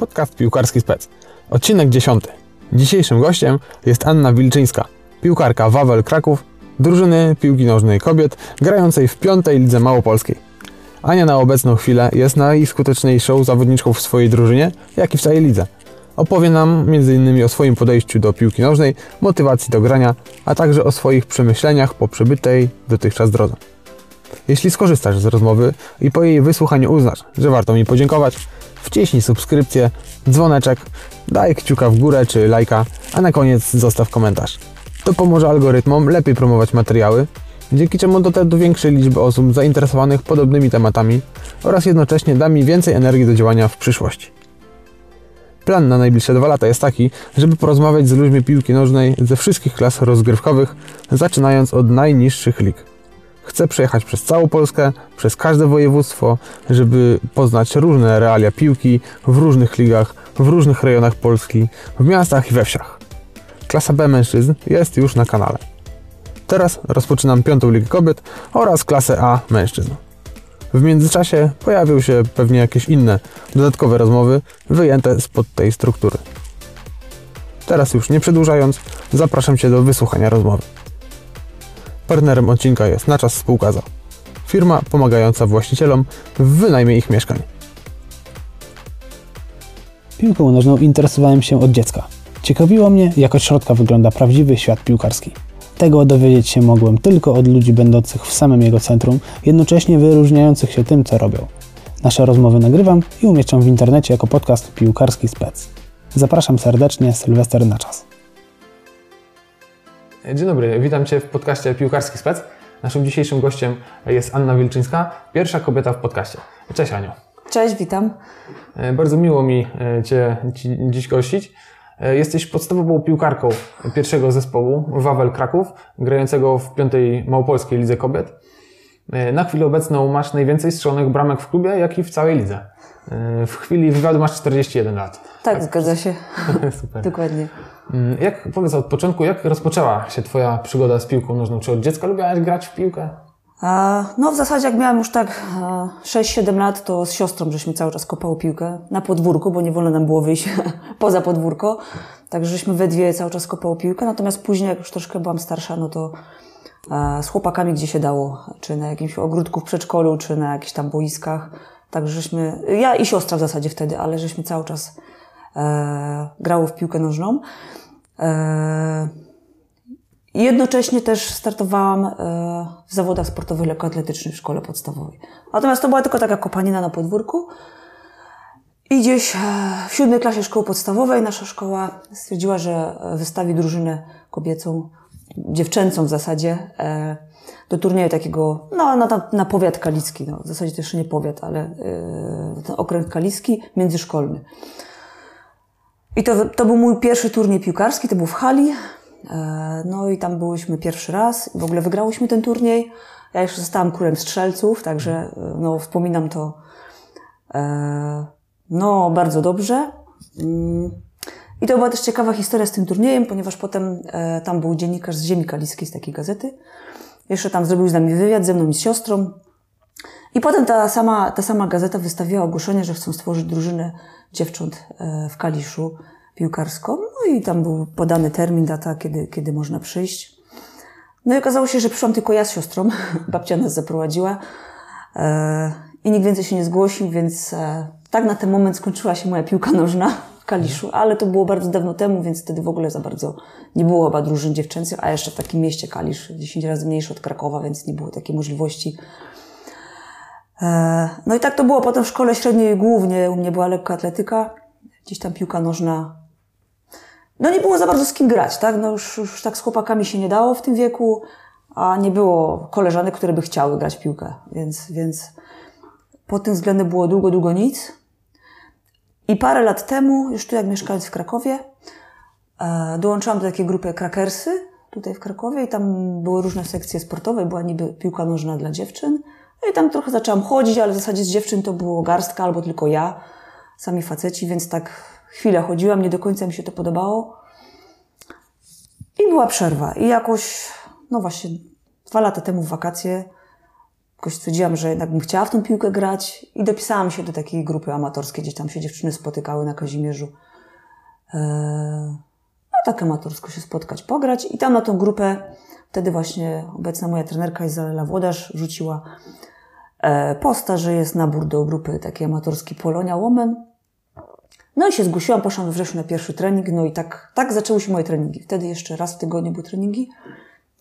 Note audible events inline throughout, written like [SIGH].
podcast piłkarski spec. Odcinek 10. Dzisiejszym gościem jest Anna Wilczyńska, piłkarka Wawel Kraków, drużyny piłki nożnej kobiet, grającej w piątej lidze małopolskiej. Ania na obecną chwilę jest najskuteczniejszą zawodniczką w swojej drużynie, jak i w całej lidze. Opowie nam m.in. o swoim podejściu do piłki nożnej, motywacji do grania, a także o swoich przemyśleniach po przebytej dotychczas drodze. Jeśli skorzystasz z rozmowy i po jej wysłuchaniu uznasz, że warto mi podziękować, wciśnij subskrypcję, dzwoneczek, daj kciuka w górę czy lajka, a na koniec zostaw komentarz. To pomoże algorytmom lepiej promować materiały, dzięki czemu dotrę do większej liczby osób zainteresowanych podobnymi tematami oraz jednocześnie da mi więcej energii do działania w przyszłości. Plan na najbliższe dwa lata jest taki, żeby porozmawiać z ludźmi piłki nożnej ze wszystkich klas rozgrywkowych, zaczynając od najniższych lig. Chcę przejechać przez całą Polskę, przez każde województwo, żeby poznać różne realia piłki w różnych ligach, w różnych rejonach Polski, w miastach i we wsiach. Klasa B mężczyzn jest już na kanale. Teraz rozpoczynam piątą ligę kobiet oraz klasę A mężczyzn. W międzyczasie pojawią się pewnie jakieś inne, dodatkowe rozmowy wyjęte spod tej struktury. Teraz już nie przedłużając, zapraszam Cię do wysłuchania rozmowy. Partnerem odcinka jest Na Czas. Firma pomagająca właścicielom w wynajmie ich mieszkań. Piłką nożną interesowałem się od dziecka. Ciekawiło mnie, jak od środka wygląda prawdziwy świat piłkarski. Tego dowiedzieć się mogłem tylko od ludzi będących w samym jego centrum, jednocześnie wyróżniających się tym, co robią. Nasze rozmowy nagrywam i umieszczam w internecie jako podcast Piłkarski Spec. Zapraszam serdecznie, Sylwester na czas. Dzień dobry, witam Cię w podcaście Piłkarski Spec. Naszym dzisiejszym gościem jest Anna Wilczyńska, pierwsza kobieta w podcaście. Cześć Aniu. Cześć, witam. E, Bardzo miło mi e, Cię ci- dziś gościć. E, Jesteś podstawową piłkarką pierwszego zespołu Wawel Kraków, grającego w piątej Małopolskiej Lidze Kobiet. Na chwilę obecną masz najwięcej strzelonych bramek w klubie, jak i w całej lidze. W chwili wywiadu masz 41 lat. Tak, zgadza się. [LAUGHS] Super. Dokładnie. Mm, Jak, powiedz od początku, jak rozpoczęła się Twoja przygoda z piłką nożną? Czy od dziecka lubiłaś grać w piłkę? No w zasadzie jak miałam już tak e, 6-7 lat, to z siostrą żeśmy cały czas kopały piłkę na podwórku, bo nie wolno nam było wyjść [LAUGHS] poza podwórko. Także żeśmy we dwie cały czas kopały piłkę. Natomiast później, jak już troszkę byłam starsza, no to e, z chłopakami gdzie się dało. Czy na jakimś ogródku w przedszkolu, czy na jakichś tam boiskach. Także żeśmy, ja i siostra w zasadzie wtedy, ale żeśmy cały czas e, grały w piłkę nożną. E, Jednocześnie też startowałam e, w zawodach sportowych lekkoatletycznych w szkole podstawowej. Natomiast to była tylko taka kopanina na podwórku. I gdzieś w siódmej klasie szkoły podstawowej nasza szkoła stwierdziła, że wystawi drużynę kobiecą, dziewczęcą w zasadzie, do turnieju takiego, no, na, na powiat kaliski, no, w zasadzie to jeszcze nie powiat, ale ten okręg kaliski, międzyszkolny. I to, to był mój pierwszy turniej piłkarski, to był w hali. E, No i tam byłyśmy pierwszy raz. W ogóle wygrałyśmy ten turniej. Ja jeszcze zostałam królem strzelców, także e, no, wspominam to e, no, bardzo dobrze. Mm. I to była też ciekawa historia z tym turniejem, ponieważ potem tam był dziennikarz z Ziemi Kaliskiej, z takiej gazety. Jeszcze tam zrobił z nami wywiad, ze mną i z siostrą. I potem ta sama, ta sama gazeta wystawiła ogłoszenie, że chcą stworzyć drużynę dziewcząt e, w Kaliszu piłkarską. No i tam był podany termin, data, kiedy, kiedy można przyjść. No i okazało się, że przyszłam tylko ja z siostrą. [LAUGHS] Babcia nas zaprowadziła. E, I nikt więcej się nie zgłosił, więc e, tak na ten moment skończyła się moja piłka nożna w Kaliszu, ale to było bardzo dawno temu, więc wtedy w ogóle za bardzo nie było chyba drużyn dziewczęcych, a jeszcze w takim mieście Kalisz, 10 razy mniejszy od Krakowa, więc nie było takiej możliwości. E, No i tak to było potem w szkole średniej głównie. U mnie była lekka atletyka, gdzieś tam piłka nożna. No nie było za bardzo z kim grać, tak? No już, już tak z chłopakami się nie dało w tym wieku, a nie było koleżanek, które by chciały grać piłkę, więc, więc pod tym względem było długo, długo nic. I parę lat temu, już tu jak mieszkając w Krakowie, e, dołączyłam do takiej grupy Krakersy tutaj w Krakowie i tam były różne sekcje sportowe, była niby piłka nożna dla dziewczyn. No i tam trochę zaczęłam chodzić, ale w zasadzie z dziewczyn to było garstka albo tylko ja, sami faceci, więc tak chwilę chodziłam, nie do końca mi się to podobało. I była przerwa. I jakoś, no właśnie, dwa lata temu w wakacje jakoś stwierdziłam, że jednak bym chciała w tą piłkę grać i dopisałam się do takiej grupy amatorskiej, gdzie tam się dziewczyny spotykały na Kazimierzu. Eee, no tak amatorsko się spotkać, pograć i tam na tą grupę wtedy właśnie obecna moja trenerka Izabela Włodarz rzuciła posta, że jest nabór do grupy takiej amatorskiej Polonia Women. No i się zgłosiłam, poszłam we wrześniu na pierwszy trening, no i tak, tak zaczęły się moje treningi. Wtedy jeszcze raz w tygodniu były treningi,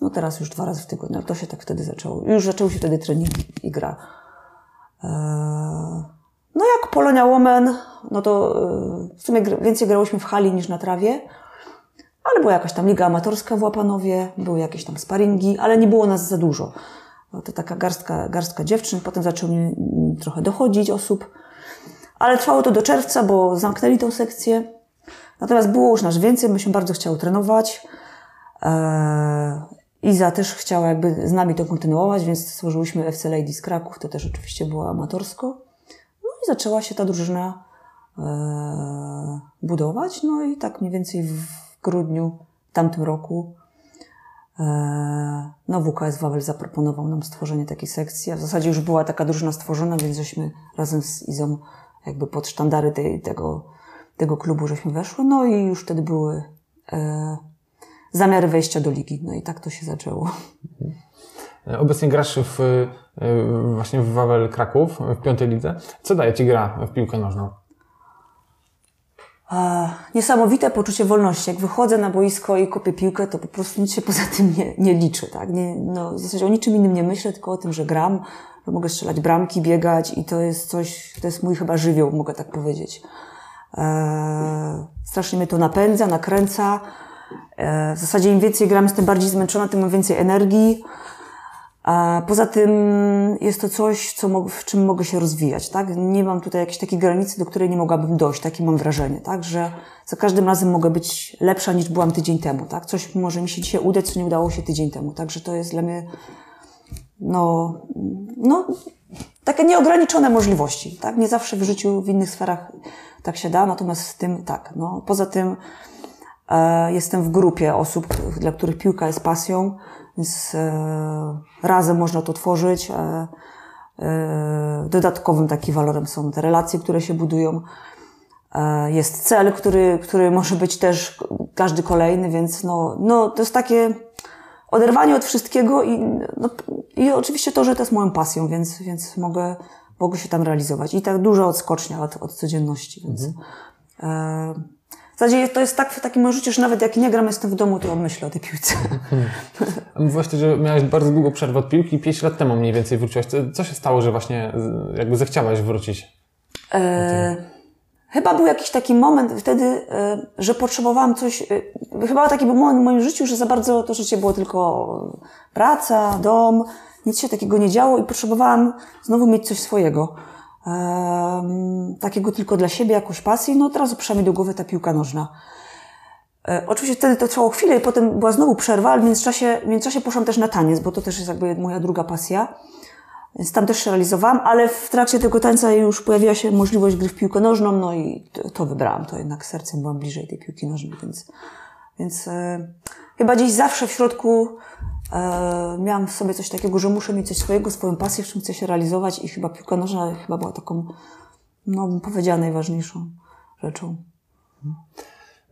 no teraz już dwa razy w tygodniu, ale to się tak wtedy zaczęło. Już zaczęły się wtedy treningi i gra. Eee, no jak Polonia Women, no to e, w sumie więcej grałyśmy w hali niż na trawie, ale była jakaś tam liga amatorska w Łapanowie, były jakieś tam sparingi, ale nie było nas za dużo. No to taka garstka, garstka dziewczyn, potem zaczęło mm, trochę dochodzić osób, ale trwało to do czerwca, bo zamknęli tą sekcję. Natomiast było już nas więcej, myśmy bardzo chciały trenować. Eee, Iza też chciała jakby z nami to kontynuować, więc stworzyłyśmy FC Ladies Kraków, to też oczywiście było amatorsko. No i zaczęła się ta drużyna eee, budować, no i tak mniej więcej w grudniu tamtym roku no WKS Wawel zaproponował nam stworzenie takiej sekcji, a w zasadzie już była taka drużyna stworzona, więc żeśmy razem z Izą jakby pod sztandary tej, tego, tego klubu żeśmy weszły, no i już wtedy były e, zamiary wejścia do ligi, no i tak to się zaczęło. E, Obecnie grasz w, e, właśnie w Wawel Kraków, w piątej lidze. Co daje Ci gra w piłkę nożną? Niesamowite poczucie wolności. Jak wychodzę na boisko i kopię piłkę, to po prostu nic się poza tym nie, nie liczy. Tak? Nie, no, w zasadzie o niczym innym nie myślę, tylko o tym, że gram, że mogę strzelać bramki, biegać i to jest coś, to jest mój chyba żywioł, mogę tak powiedzieć. E, strasznie mnie to napędza, nakręca. E, w zasadzie im więcej gram, tym bardziej zmęczona, tym mam więcej energii. A poza tym jest to coś, co w czym mogę się rozwijać, tak? Nie mam tutaj jakiejś takiej granicy, do której nie mogłabym dojść, takie mam wrażenie, tak? Że za każdym razem mogę być lepsza niż byłam tydzień temu, tak? Coś może mi się dzisiaj udać, co nie udało się tydzień temu, także to jest dla mnie, no, no, takie nieograniczone możliwości, tak? Nie zawsze w życiu, w innych sferach tak się da, natomiast w tym tak, no. Poza tym e, jestem w grupie osób, dla których piłka jest pasją, więc e, razem można to tworzyć. E, e, dodatkowym takim walorem są te relacje, które się budują. Jest cel, który, który może być też każdy kolejny, więc no, no, to jest takie oderwanie od wszystkiego i, no, i oczywiście to, że to jest moją pasją, więc, więc mogę, mogę się tam realizować. I tak duża odskocznia od, od codzienności, więc e, w zasadzie to jest tak w takim życiu, że nawet jak nie gram, jestem w domu, to myślę o tej piłce. [LAUGHS] Właśnie, że miałeś bardzo długą przerwę od piłki, 5 lat temu mniej więcej wróciłaś. Co, się stało, że właśnie jakby zechciałaś wrócić? E, chyba był jakiś taki moment wtedy, e, że potrzebowałam coś. E, chyba taki był moment w moim życiu, że za bardzo to życie było tylko praca, dom, nic się takiego nie działo i potrzebowałam znowu mieć coś swojego. Takiego tylko dla siebie, jakąś pasji. No od razu do głowy ta piłka nożna. E, Oczywiście wtedy to trwało chwilę i potem była znowu przerwa, ale w międzyczasie, w międzyczasie poszłam też na taniec, bo to też jest jakby moja druga pasja. Więc tam też się realizowałam, ale w trakcie tego tańca już pojawiła się możliwość gry w piłkę nożną, no i to, to wybrałam. To jednak sercem byłam bliżej tej piłki nożnej, więc, więc e, chyba gdzieś zawsze w środku e, miałam w sobie coś takiego, że muszę mieć coś swojego, swoją pasję, w czym chcę się realizować i chyba piłka nożna chyba była taką, no bym powiedziała, najważniejszą rzeczą.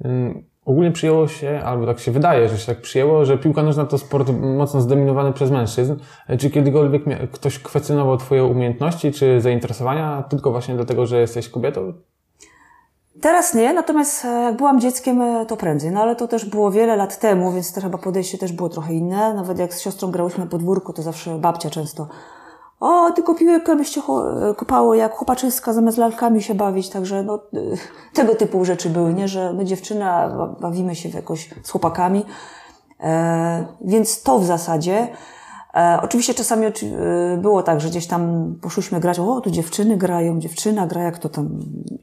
Ym, Ogólnie przyjęło się, albo tak się wydaje, że się tak przyjęło, że piłka nożna to sport mocno zdominowany przez mężczyzn. E, Czy kiedykolwiek ktoś kwestionował Twoje umiejętności czy zainteresowania tylko właśnie dlatego, że jesteś kobietą? Teraz nie, natomiast e, jak byłam dzieckiem, e, to prędzej. No ale to też było wiele lat temu, więc to chyba podejście też było trochę inne. Nawet jak z siostrą grałyśmy na podwórku, to zawsze babcia często o, tylko piłkę byście e, kopało jak chłopaczyska, zamiast lalkami się bawić. Także no, e, tego typu rzeczy były, nie? Że my dziewczyny a ba- bawimy się jakoś z chłopakami. E, więc to w zasadzie. E, oczywiście czasami e, było tak, że gdzieś tam poszłyśmy grać, o, tu dziewczyny grają, dziewczyna gra, jak to tam.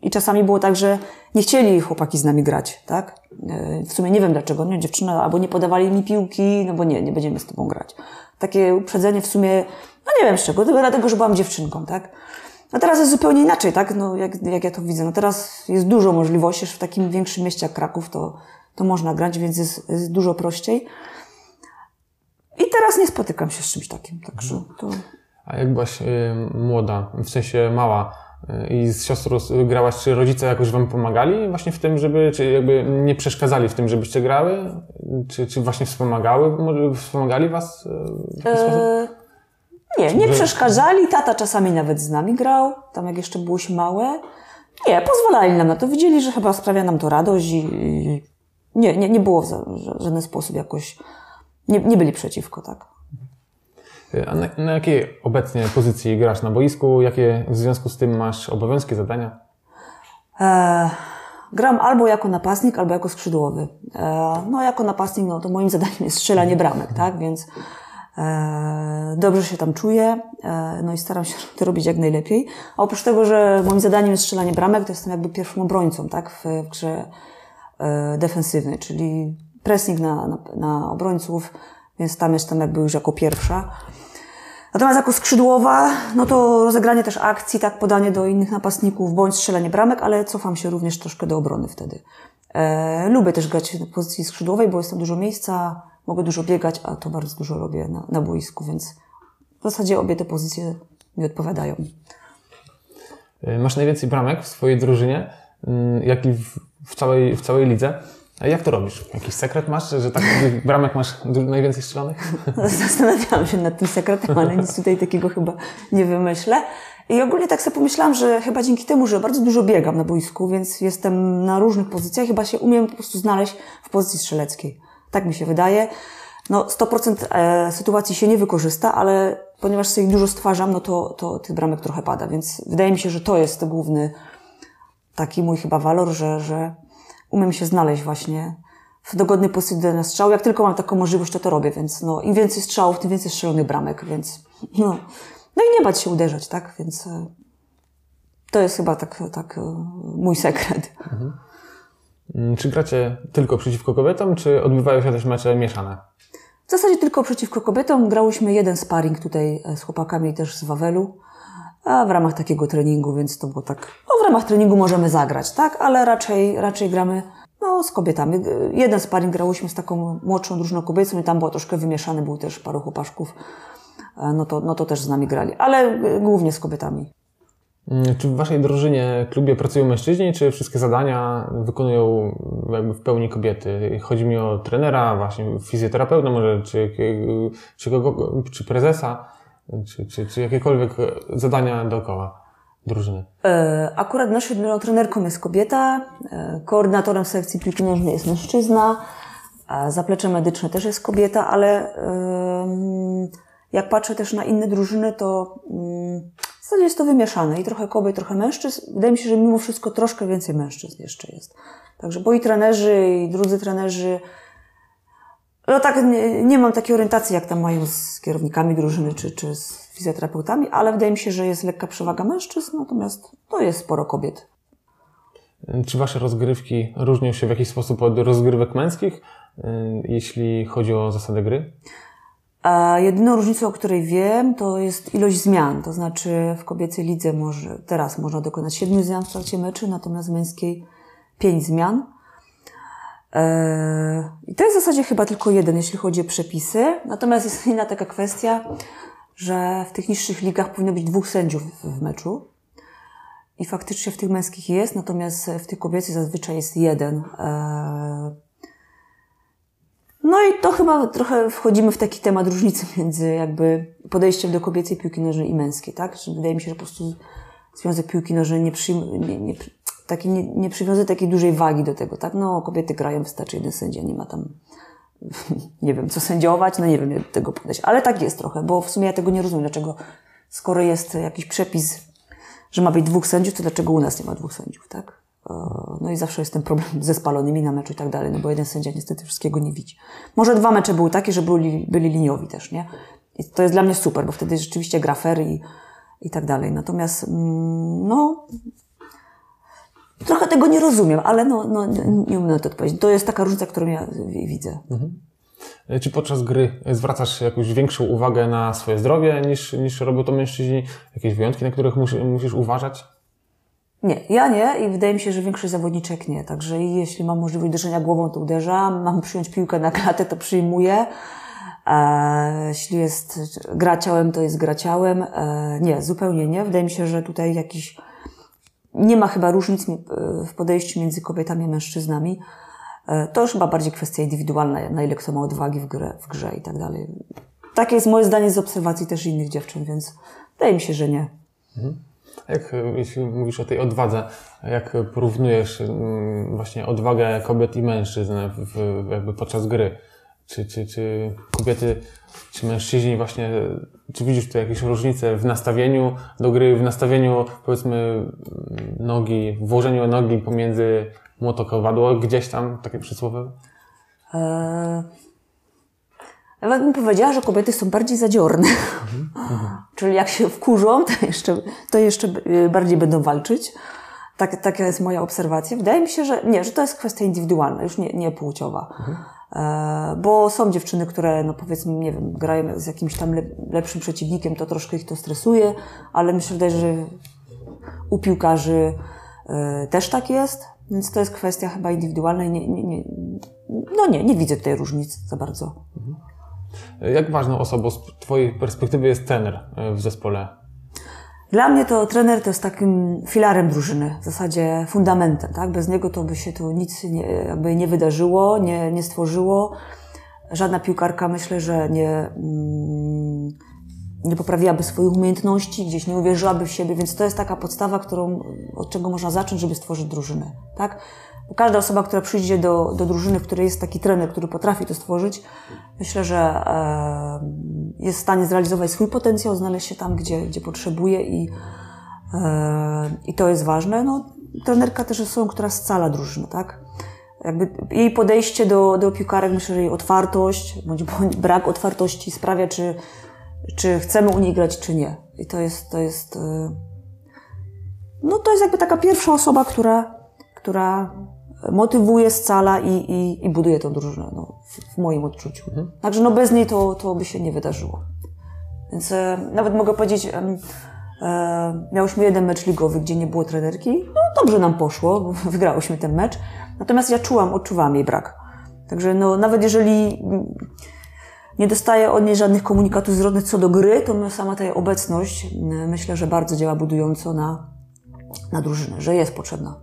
I czasami było tak, że nie chcieli chłopaki z nami grać, tak? E, w sumie nie wiem dlaczego, nie, dziewczyna, albo nie podawali mi piłki, no bo nie, nie będziemy z tobą grać. Takie uprzedzenie w sumie, no nie wiem z czego, tylko dlatego, że byłam dziewczynką, tak? No teraz jest zupełnie inaczej, tak? No jak, jak ja to widzę. No teraz jest dużo możliwości, że w takim większym mieście jak Kraków to, to można grać, więc jest, jest dużo prościej. I teraz nie spotykam się z czymś takim, także to... A jak byłaś y, młoda, w sensie mała y, i z siostrą grałaś, czy rodzice jakoś wam pomagali właśnie w tym, żeby, czy jakby nie przeszkadzali w tym, żebyście grały? Czy, czy właśnie wspomagały, może wspomagali was y, w ten sposób? E, nie, nie przeszkadzali. Tata czasami nawet z nami grał, tam jak jeszcze było się małe. Nie, pozwalali nam na to. Widzieli, że chyba sprawia nam to radość i, i nie, nie, nie było w żaden sposób jakoś, nie, nie byli przeciwko, tak. Y, A na, na jakiej obecnie pozycji grasz na boisku? Jakie w związku z tym masz obowiązki, zadania? E, gram albo jako napastnik, albo jako skrzydłowy. E, no, jako napastnik, no to moim zadaniem jest strzelanie bramek, tak? Więc e, dobrze się tam czuję, e, no i staram się to robić jak najlepiej. A oprócz tego, że moim zadaniem jest strzelanie bramek, to jestem jakby pierwszym obrońcą, tak? W, w grze e, defensywnej, czyli pressing na, na, na obrońców, więc tam jestem jakby już jako pierwsza. Natomiast jako skrzydłowa, no to rozegranie też akcji, tak, podanie do innych napastników, bądź strzelanie bramek, ale cofam się również troszkę do obrony wtedy. E, lubię też grać na pozycji skrzydłowej, bo jest tam dużo miejsca, mogę dużo biegać, a to bardzo dużo robię na, na boisku, więc w zasadzie obie te pozycje mi odpowiadają. Y, Masz najwięcej bramek w swojej drużynie, mm, jak i w, w, całej, w całej lidze. A jak to robisz? Jakiś sekret masz, że tak [LAUGHS] bramek masz najwięcej strzelonych? [LAUGHS] Zastanawiałam się nad tym sekretem, ale nic tutaj takiego chyba nie wymyślę. I ogólnie tak sobie pomyślałam, że chyba dzięki temu, że bardzo dużo biegam na boisku, więc jestem na różnych pozycjach, chyba się umiem po prostu znaleźć w pozycji strzeleckiej. Tak mi się wydaje. No 100% e, sytuacji się nie wykorzysta, ale ponieważ sobie dużo stwarzam, no to, to tych bramek trochę pada, więc wydaje mi się, że to jest główny taki mój chyba walor, że, że umiem się znaleźć właśnie w dogodnej pozycji na strzał. Jak tylko mam taką możliwość, to to robię, więc no, im więcej strzałów, tym więcej strzelonych bramek, więc [LAUGHS] no. No i nie bać się uderzać, tak? Więc e, to jest chyba tak, tak e, mój sekret. Mm, Czy gracie tylko przeciwko kobietom, czy odbywają się też mecze mieszane? W zasadzie tylko przeciwko kobietom. Grałyśmy jeden sparring tutaj e, z chłopakami też z Wawelu, w ramach takiego treningu, więc to było tak, no w ramach treningu możemy zagrać, tak? Ale raczej, raczej gramy no, z kobietami. Jeden sparring grałyśmy z taką młodszą drużyną kobiecą i tam było troszkę wymieszane, był też paru chłopaszków. E, No to, no to też z nami grali, ale e, głównie z kobietami. Mm, Czy w waszej drużynie, klubie pracują mężczyźni, czy wszystkie zadania wykonują w pełni kobiety? Chodzi mi o trenera, właśnie fizjoterapeutę może, czy, czy, kogo, czy prezesa, czy, czy, czy jakiekolwiek zadania dookoła drużyny. E, Akurat naszą trenerką jest kobieta, e, koordynatorem sekcji piłki nożnej jest mężczyzna, a zaplecze medyczne też jest kobieta, ale jak patrzę też na inne drużyny, to mm, w zasadzie jest to wymieszane i trochę kobiet, trochę mężczyzn. Wydaje mi się, że mimo wszystko troszkę więcej mężczyzn jeszcze jest. Także, bo i trenerzy, i drudzy trenerzy, no tak, nie, nie mam takiej orientacji, jak tam mają z kierownikami drużyny, czy, czy z fizjoterapeutami, ale wydaje mi się, że jest lekka przewaga mężczyzn, natomiast to jest sporo kobiet. Czy wasze rozgrywki różnią się w jakiś sposób od rozgrywek męskich, y, jeśli chodzi o zasady gry? A jedyną różnicą, o której wiem, to jest ilość zmian. To znaczy w kobiecej lidze może, teraz można dokonać siedmiu zmian w trakcie meczu, natomiast w męskiej pięć zmian. Eee, I to jest w zasadzie chyba tylko jeden, jeśli chodzi o przepisy. Natomiast jest [LAUGHS] inna taka kwestia, że w tych niższych ligach powinno być dwóch sędziów w meczu. I faktycznie w tych męskich jest, natomiast w tych kobiecych zazwyczaj jest jeden. Eee, no i to chyba trochę wchodzimy w taki temat różnicy [LAUGHS] między jakby podejściem do kobiecej piłki nożnej i męskiej, tak? Wydaje mi się, że po prostu Związek Piłki Nożnej nie, przyjm- nie, nie, taki, nie, nie przywiązuje takiej dużej wagi do tego, tak? No, kobiety grają, wystarczy jeden sędzia, nie ma tam, [LAUGHS] nie wiem, co sędziować, no nie wiem, jak do tego podejść. Ale tak jest trochę, bo w sumie ja tego nie rozumiem, dlaczego, skoro jest jakiś przepis, że ma być dwóch sędziów, to dlaczego u nas nie ma dwóch sędziów, tak? E, No i zawsze jest ten problem [LAUGHS] ze spalonymi na meczu i tak dalej, no bo jeden sędzia niestety wszystkiego nie widzi. Może dwa mecze były takie, że byli, byli liniowi też, nie? I to jest dla mnie super, bo wtedy rzeczywiście gra fair i, i tak dalej. Natomiast, mm, no, trochę tego nie rozumiem, ale no, no nie umiem na to odpowiedzieć. To jest taka różnica, którą ja wi- widzę. Y, Czy podczas gry zwracasz jakąś większą uwagę na swoje zdrowie niż, niż robią to mężczyźni? Jakieś wyjątki, na których musi, musisz uważać? Nie, ja nie i wydaje mi się, że większość zawodniczek nie. Także jeśli mam możliwość uderzenia głową, to uderzam. Mam przyjąć piłkę na klatę, to przyjmuję. E, jeśli jest gra ciałem, to jest gra ciałem. E, nie, zupełnie nie. Wydaje mi się, że tutaj jakiś nie ma chyba różnic w podejściu między kobietami a mężczyznami. E, To już chyba bardziej kwestia indywidualna, na ile kto ma odwagi w, grę, w grze i tak dalej. Takie jest moje zdanie z obserwacji też innych dziewczyn, więc wydaje mi się, że nie. A Jak, e, jeśli mówisz o tej odwadze, jak porównujesz właśnie odwagę kobiet i mężczyzn w, jakby podczas gry? Czy, czy, czy kobiety, czy mężczyźni właśnie, czy widzisz tu jakieś różnice w nastawieniu do gry, w nastawieniu powiedzmy nogi, włożeniu nogi pomiędzy młotokowadło, gdzieś tam, takie przysłowie? Eee, Nawet bym powiedziała, że kobiety są bardziej zadziorne. [LAUGHS] Czyli jak się wkurzą, to jeszcze, to jeszcze y, bardziej będą walczyć. Tak, taka jest moja obserwacja. Wydaje mi się, że nie, że to jest kwestia indywidualna, już nie, nie płciowa. E, bo są dziewczyny, które, no powiedzmy, nie wiem, grają z jakimś tam lep, lepszym przeciwnikiem, to troszkę ich to stresuje, ale myślę, że u piłkarzy e, też tak jest, więc to jest kwestia chyba indywidualna i nie, nie, nie, no nie, nie widzę tutaj różnic za bardzo. Jak ważną osobą z Twojej perspektywy jest trener e, w zespole? Dla mnie to trener to jest takim filarem drużyny, w zasadzie fundamentem, tak? Bez niego to by się tu nic nie, jakby nie wydarzyło, nie, nie stworzyło. Żadna piłkarka myślę, że nie, mm, nie poprawiłaby swoich umiejętności, gdzieś nie uwierzyłaby w siebie, więc to jest taka podstawa, którą, od czego można zacząć, żeby stworzyć drużynę, tak? Bo każda osoba, która przyjdzie do, do drużyny, w której jest taki trener, który potrafi to stworzyć, myślę, że e, jest w stanie zrealizować swój potencjał, znaleźć się tam, gdzie, gdzie potrzebuje i, e, i to jest ważne. No, trenerka też jest osobą, która scala drużynę, tak? Jakby jej podejście do, do piłkarek, myślę, że jej otwartość, bądź, bądź brak otwartości sprawia, czy, czy chcemy u niej grać, czy nie. I to jest, to jest, e, no to jest jakby taka pierwsza osoba, która, która motywuje, scala i, i, i buduje tą drużynę, no, w, w moim odczuciu. Także no bez niej to, to by się nie wydarzyło. Więc e, nawet mogę powiedzieć, em, e, miałyśmy jeden mecz ligowy, gdzie nie było trenerki. No dobrze nam poszło, bo [LAUGHS] wygrałyśmy ten mecz. Natomiast ja czułam, odczuwałam jej brak. Także no, nawet jeżeli nie dostaję od niej żadnych komunikatów zwrotnych co do gry, to sama ta jej obecność myślę, że bardzo działa budująco na, na drużynę, że jest potrzebna.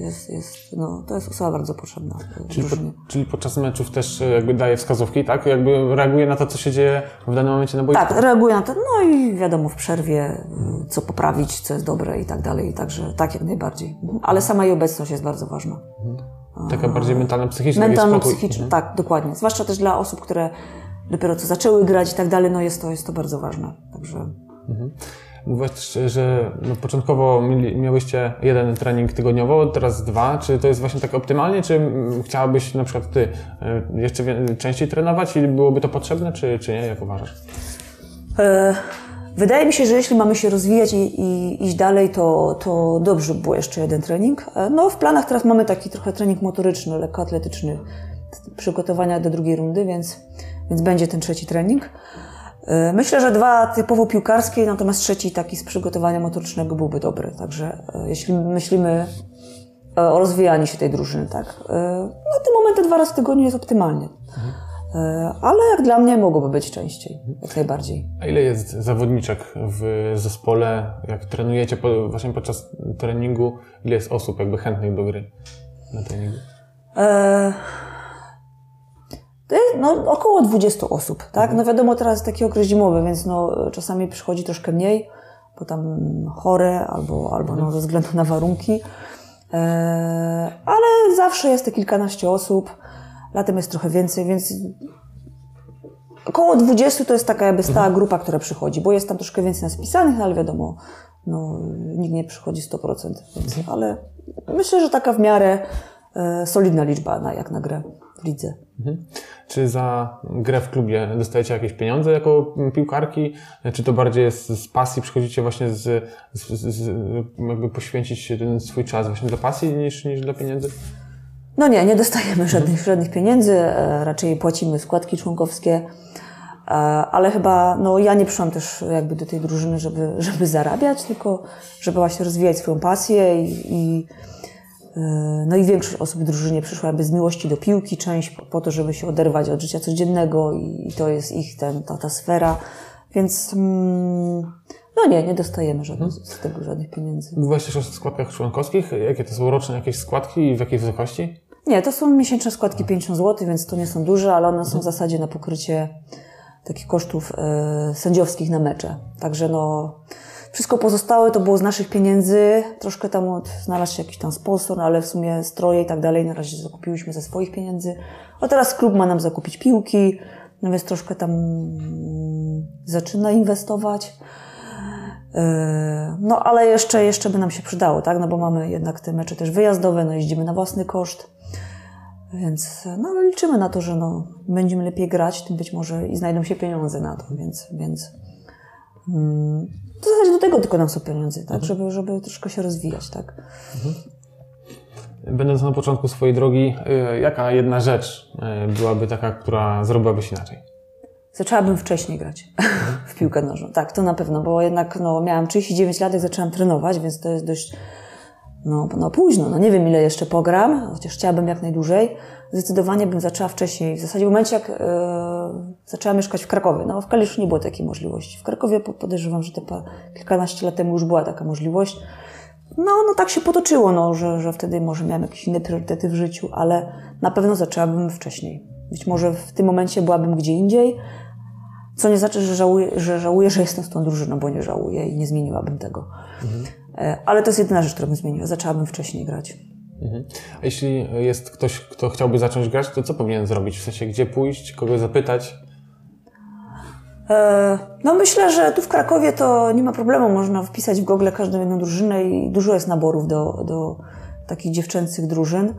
Jest, jest, no, to jest osoba bardzo potrzebna Czyli, po, czyli podczas meczów też e, jakby daje wskazówki, tak? Jakby reaguje na to, co się dzieje w danym momencie na boisku? Tak, reaguje na to, no i wiadomo w przerwie, y, co poprawić, co jest dobre i tak dalej, także tak jak najbardziej. Mhm. Ale sama jej obecność jest bardzo ważna. Taka bardziej mentalna, psychiczna. taki spokój. Mentalno-psychiczna, tak, dokładnie. Zwłaszcza też dla osób, które dopiero co zaczęły grać i tak dalej, no jest to, jest to bardzo ważne. Także Mówiłaś, że no, początkowo miałyście jeden trening tygodniowo, teraz dwa. Czy to jest właśnie tak optymalnie, czy chciałabyś na przykład ty e, jeszcze częściej trenować i byłoby to potrzebne, czy, czy nie? Jak uważasz? E, Wydaje mi się, że jeśli mamy się rozwijać i, i iść dalej, to, to dobrze by było jeszcze jeden trening. E, No, w planach teraz mamy taki trochę trening motoryczny, lekkoatletyczny, przygotowania do drugiej rundy, więc, więc będzie ten trzeci trening. E, Myślę, że dwa typowo piłkarskie, natomiast trzeci taki z przygotowania motorycznego byłby dobry. Także e, jeśli myślimy e, o rozwijaniu się tej drużyny, tak. Na ten moment te dwa razy w tygodniu jest optymalnie. Ale jak dla mnie mogłoby być częściej, jak najbardziej. A ile jest zawodniczek w zespole, jak trenujecie po, właśnie podczas treningu, ile jest osób jakby chętnych do gry na treningu? E, no, około 20 osób, tak? No wiadomo, teraz jest taki okres zimowy, więc no, czasami przychodzi troszkę mniej, bo tam chore albo, albo no, ze względu na warunki. E, ale zawsze jest te kilkanaście osób, latem jest trochę więcej, więc około 20 to jest taka jakby stała grupa, która przychodzi, bo jest tam troszkę więcej nas pisanych, ale wiadomo, no, nikt nie przychodzi 100%, więc, ale myślę, że taka w miarę e, solidna liczba na, jak na grę w lidze. Mhm. Czy za grę w klubie dostajecie jakieś pieniądze jako piłkarki? Czy to bardziej jest z pasji, przychodzicie właśnie z, z, z, jakby poświęcić ten swój czas właśnie dla pasji niż, niż dla pieniędzy? No nie, nie dostajemy żadnych, żadnych pieniędzy, e, raczej płacimy składki członkowskie, e, ale chyba, no ja nie przyszłam też jakby do tej drużyny, żeby, żeby zarabiać, tylko żeby właśnie rozwijać swoją pasję i, i No i większość osób w drużynie przyszła jakby z miłości do piłki, część po, po to, żeby się oderwać od życia codziennego i, to jest ich ten, ta, ta sfera. Więc mm, no nie, nie dostajemy żadnych, z tego żadnych pieniędzy. Mówiłaś też o składkach członkowskich. Jakie to są roczne jakieś składki i w jakiej wysokości? Nie, to są miesięczne składki 50 zł, więc to nie są duże, ale one są w zasadzie na pokrycie takich kosztów e, sędziowskich na mecze. Także no, wszystko pozostałe to było z naszych pieniędzy. Troszkę tam od, znalazł się jakiś tam sponsor, ale w sumie stroje i tak dalej na razie zakupiłyśmy ze swoich pieniędzy. A teraz klub ma nam zakupić piłki, no więc troszkę tam mm, zaczyna inwestować. E, No, ale jeszcze, jeszcze by nam się przydało, tak? No bo mamy jednak te mecze też wyjazdowe, no jeździmy na własny koszt. Więc no, liczymy na to, że no, będziemy lepiej grać, tym być może i znajdą się pieniądze na to, więc, więc w zasadzie do tego tylko nam są pieniądze, tak? Żeby, żeby troszkę się rozwijać, tak? Będąc na początku swojej drogi, y, jaka jedna rzecz y, byłaby taka, która zrobiłabyś inaczej? Zaczęłabym wcześniej grać [LAUGHS] w piłkę nożną. Tak, to na pewno, bo jednak no, miałam 39 lat, jak zaczęłam trenować, więc to jest dość no, no późno. No nie wiem, ile jeszcze pogram, chociaż chciałabym jak najdłużej. Zdecydowanie bym zaczęła wcześniej. W zasadzie w momencie, jak zaczęłam mieszkać w Krakowie. No w Kaliszu nie było takiej możliwości. W Krakowie po- podejrzewam, że te pa, kilkanaście lat temu już była taka możliwość. No, no tak się potoczyło, no, że, że wtedy może miałam jakieś inne priorytety w życiu, ale na pewno zaczęłabym wcześniej. Być może w tym momencie byłabym gdzie indziej, co nie znaczy, że żałuję, że żałuję, że jestem z tą drużyną, bo nie żałuję i nie zmieniłabym tego. E, Ale to jest jedyna rzecz, którą bym zmieniła. Zaczęłabym wcześniej grać. Mhm. A jeśli jest ktoś, kto chciałby zacząć grać, to co powinien zrobić? W sensie, gdzie pójść, kogo zapytać? E, No myślę, że tu w Krakowie to nie ma problemu. Można wpisać w Google każdą jedną drużynę i dużo jest naborów do, do takich dziewczęcych drużyn.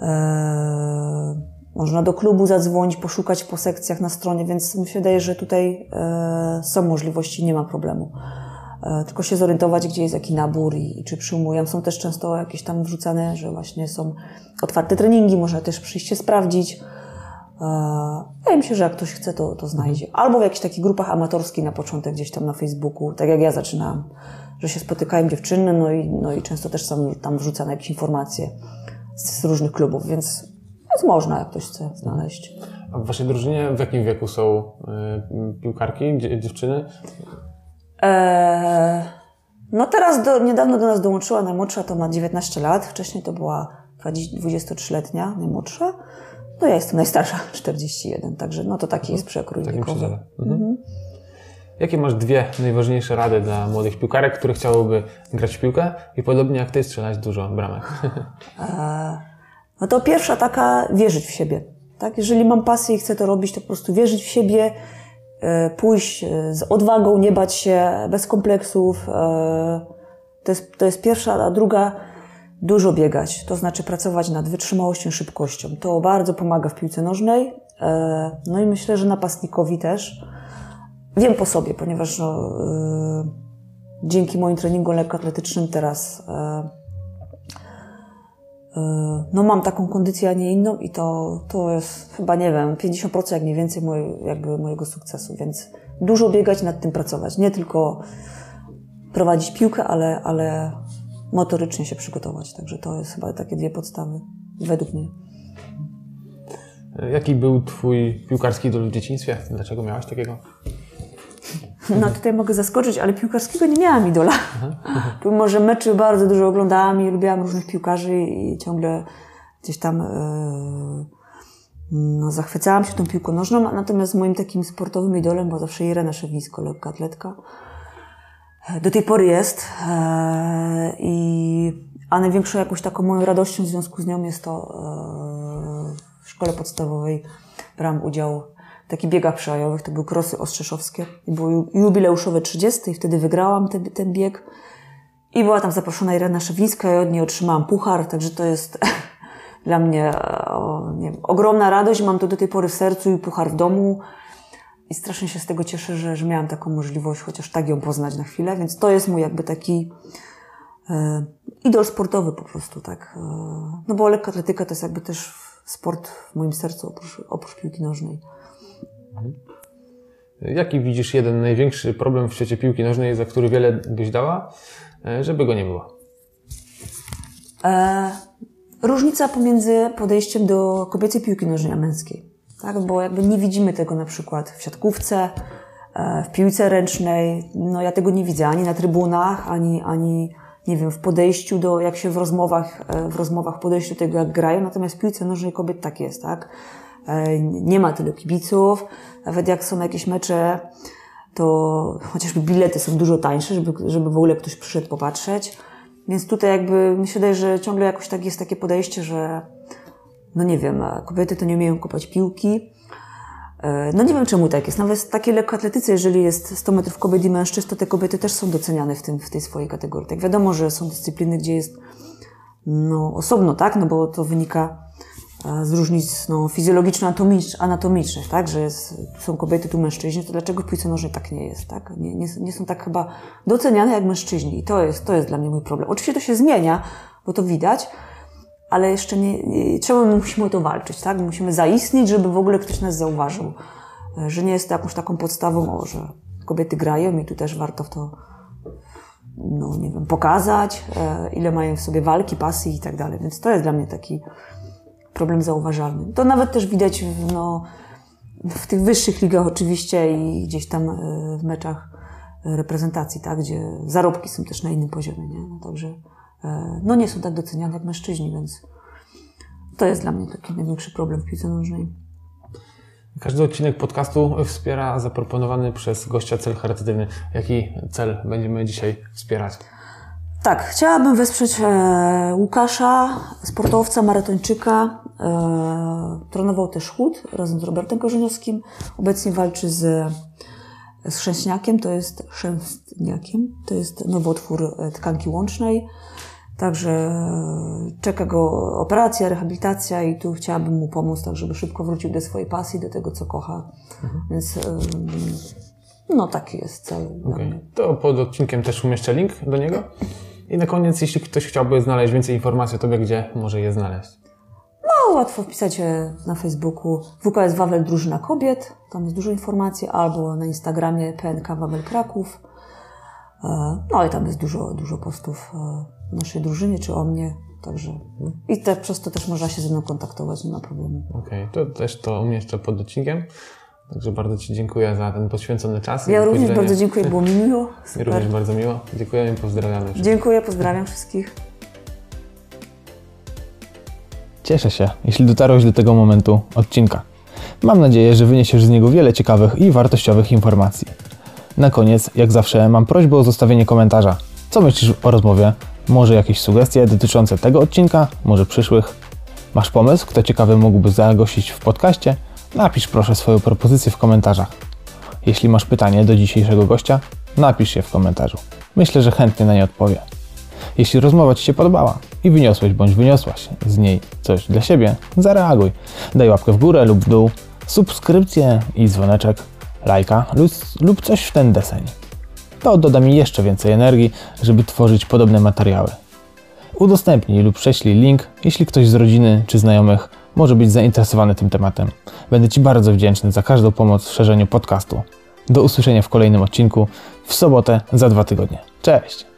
E, Można do klubu zadzwonić, poszukać po sekcjach na stronie, więc mi się wydaje, że tutaj e, są możliwości, nie ma problemu. E, Tylko się zorientować, gdzie jest jaki nabór i, i czy przyjmują. Są też często jakieś tam wrzucane, że właśnie są otwarte treningi, można też przyjść się sprawdzić. E, Wydaje mi się, że jak ktoś chce, to, to znajdzie. Albo w jakichś takich grupach amatorskich na początek, gdzieś tam na Facebooku, tak jak ja zaczynałam, że się spotykają dziewczyny, no i, no i często też są tam wrzucane jakieś informacje z, z różnych klubów, więc, więc można, jak ktoś chce znaleźć. A w waszej drużynie w jakim wieku są y, piłkarki, dzie- dziewczyny? Eee, no teraz do, niedawno do nas dołączyła najmłodsza, to ma 19 lat, wcześniej to była 20 23-letnia najmłodsza. No ja jestem najstarsza, [LAUGHS] 41, także no to taki jest przekrój takim wiekowy. przedziale. Mhm. Jakie masz dwie najważniejsze rady dla młodych piłkarek, które chciałyby grać w piłkę i podobnie jak ty strzelać dużo bramek? [LAUGHS] No to pierwsza taka, wierzyć w siebie. Tak? Jeżeli mam pasję i chcę to robić, to po prostu wierzyć w siebie, pójść e, z odwagą, nie bać się, bez kompleksów. e, To jest, to jest pierwsza, a druga, dużo biegać. To znaczy pracować nad wytrzymałością, szybkością. To bardzo pomaga w piłce nożnej. e, No i myślę, że napastnikowi też. Wiem po sobie, ponieważ no, e, dzięki moim treningom lekkoatletycznym teraz e, no mam taką kondycję, a nie inną i to, to jest chyba, nie wiem, 50% jak nie więcej moje, jakby mojego sukcesu, więc dużo biegać, nad tym pracować. Nie tylko prowadzić piłkę, ale, ale motorycznie się przygotować. Także to jest chyba takie dwie podstawy, według mnie. Jaki był twój piłkarski idol w dzieciństwie? Dlaczego miałaś takiego? No tutaj mogę zaskoczyć, ale piłkarskiego nie miałam idola. Pomimo, że meczy bardzo dużo oglądałam i lubiłam różnych piłkarzy i ciągle gdzieś tam e, no, zachwycałam się tą piłką nożną, natomiast moim takim sportowym idolem była zawsze Irena Szewińsko, lekkoatletka. E, Do tej pory jest e, i a największą jakąś taką moją radością w związku z nią jest to w szkole podstawowej brałam udział takich biegach przełajowych, to były krosy ostrzeszowskie i było ju- jubileuszowe 30 i wtedy wygrałam ten, ten bieg i była tam zaproszona Irena Szewińska i od niej otrzymałam puchar, także to jest [LAUGHS] dla mnie o, wiem, ogromna radość, mam to do tej pory w sercu i puchar w domu i strasznie się z tego cieszę, że, że miałam taką możliwość, chociaż tak ją poznać na chwilę, więc to jest mój jakby taki e, idol sportowy po prostu, tak. E, no bo lekkoatletyka to jest jakby też sport w moim sercu oprócz, oprócz piłki nożnej. Jaki widzisz jeden największy problem w świecie piłki nożnej, za który wiele byś dała, e, żeby go nie było? E, różnica pomiędzy podejściem do kobiecej piłki nożnej a męskiej. Tak? Bo jakby nie widzimy tego na przykład w siatkówce, e, w piłce ręcznej. No ja tego nie widzę ani na trybunach, ani, ani nie wiem, w podejściu do, jak się w rozmowach, e, w rozmowach podejściu do tego, jak grają. Natomiast w piłce nożnej kobiet tak jest, tak? E, Nie ma tylu kibiców. Nawet jak są jakieś mecze, to chociażby bilety są dużo tańsze, żeby, żeby w ogóle ktoś przyszedł popatrzeć. Więc tutaj jakby mi się wydaje, że ciągle jakoś tak jest takie podejście, że no nie wiem, kobiety to nie umieją kopać piłki. E, No nie wiem czemu tak jest. Nawet w takiej lekkoatletyce, jeżeli jest 100 metrów kobiet i mężczyzn, to te kobiety też są doceniane w, tym, w tej swojej kategorii. Tak wiadomo, że są dyscypliny, gdzie jest no, osobno, tak? No bo to wynika z różnic no, fizjologiczno-anatomicznych, tak? Że jest, są kobiety, tu mężczyźni, to dlaczego w piłce tak nie jest, tak? Nie, nie, nie są tak chyba doceniane jak mężczyźni. I to jest, to jest dla mnie mój problem. Oczywiście to się zmienia, bo to widać, ale jeszcze nie, nie trzeba, my musimy o to walczyć, tak? Musimy zaistnieć, żeby w ogóle ktoś nas zauważył. E, Że nie jest to jakąś taką podstawą, o, że kobiety grają i tu też warto w to, no nie wiem, pokazać, e, ile mają w sobie walki, pasji i tak dalej. Więc to jest dla mnie taki problem zauważalny. To nawet też widać w, no, w tych wyższych ligach oczywiście i gdzieś tam e, w meczach reprezentacji, tak? Gdzie zarobki są też na innym poziomie, nie? No, także e, no nie są tak doceniane jak mężczyźni, więc to jest dla mnie taki największy problem w piłce nożnej. Każdy odcinek podcastu wspiera zaproponowany przez gościa cel charytatywny. Jaki cel będziemy dzisiaj wspierać? Tak, chciałabym wesprzeć e, Łukasza, sportowca, maratończyka. E, trenował też chód razem z Robertem Korzeniowskim. Obecnie walczy z, z chrzęśniakiem, to jest chrzęstniakiem, to jest nowotwór e, tkanki łącznej. Także czeka go operacja, rehabilitacja i tu chciałabym mu pomóc, tak żeby szybko wrócił do swojej pasji, do tego, co kocha. Więc e, no taki jest cel mnie. To pod odcinkiem też umieszczę link do niego. I na koniec, jeśli ktoś chciałby znaleźć więcej informacji o Tobie, gdzie może je znaleźć? No, łatwo wpisać e, na Facebooku WKS Wawel Drużyna Kobiet, tam jest dużo informacji, albo na Instagramie PNK Wawel Kraków. E, No i tam jest dużo, dużo postów e, o naszej drużynie czy o mnie, także i te, przez to też można się ze mną kontaktować, nie ma problemu. Okej, to też to umieszczę pod odcinkiem. Także bardzo Ci dziękuję za ten poświęcony czas. Ja również bardzo dziękuję, było mi miło. Mi również bardzo miło. Dziękujemy i pozdrawiamy. wszystkich. Dziękuję, pozdrawiam wszystkich. Cieszę się, jeśli dotarłeś do tego momentu odcinka. Mam nadzieję, że wyniesiesz z niego wiele ciekawych i wartościowych informacji. Na koniec, jak zawsze, mam prośbę o zostawienie komentarza. Co myślisz o rozmowie? Może jakieś sugestie dotyczące tego odcinka, może przyszłych? Masz pomysł, kto ciekawy mógłby zagościć w podcaście? Napisz proszę swoją propozycję w komentarzach. Jeśli masz pytanie do dzisiejszego gościa, napisz je w komentarzu. Myślę, że chętnie na nie odpowie. Jeśli rozmowa Ci się podobała i wyniosłeś bądź wyniosłaś z niej coś dla siebie, zareaguj. Daj łapkę w górę lub w dół, subskrypcję i dzwoneczek, lajka lub, coś w ten deseń. To doda mi jeszcze więcej energii, żeby tworzyć podobne materiały. Udostępnij lub prześlij link, jeśli ktoś z rodziny czy znajomych może być zainteresowany tym tematem. Będę Ci bardzo wdzięczny za każdą pomoc w szerzeniu podcastu. Do usłyszenia w kolejnym odcinku w sobotę za dwa tygodnie. Cześć!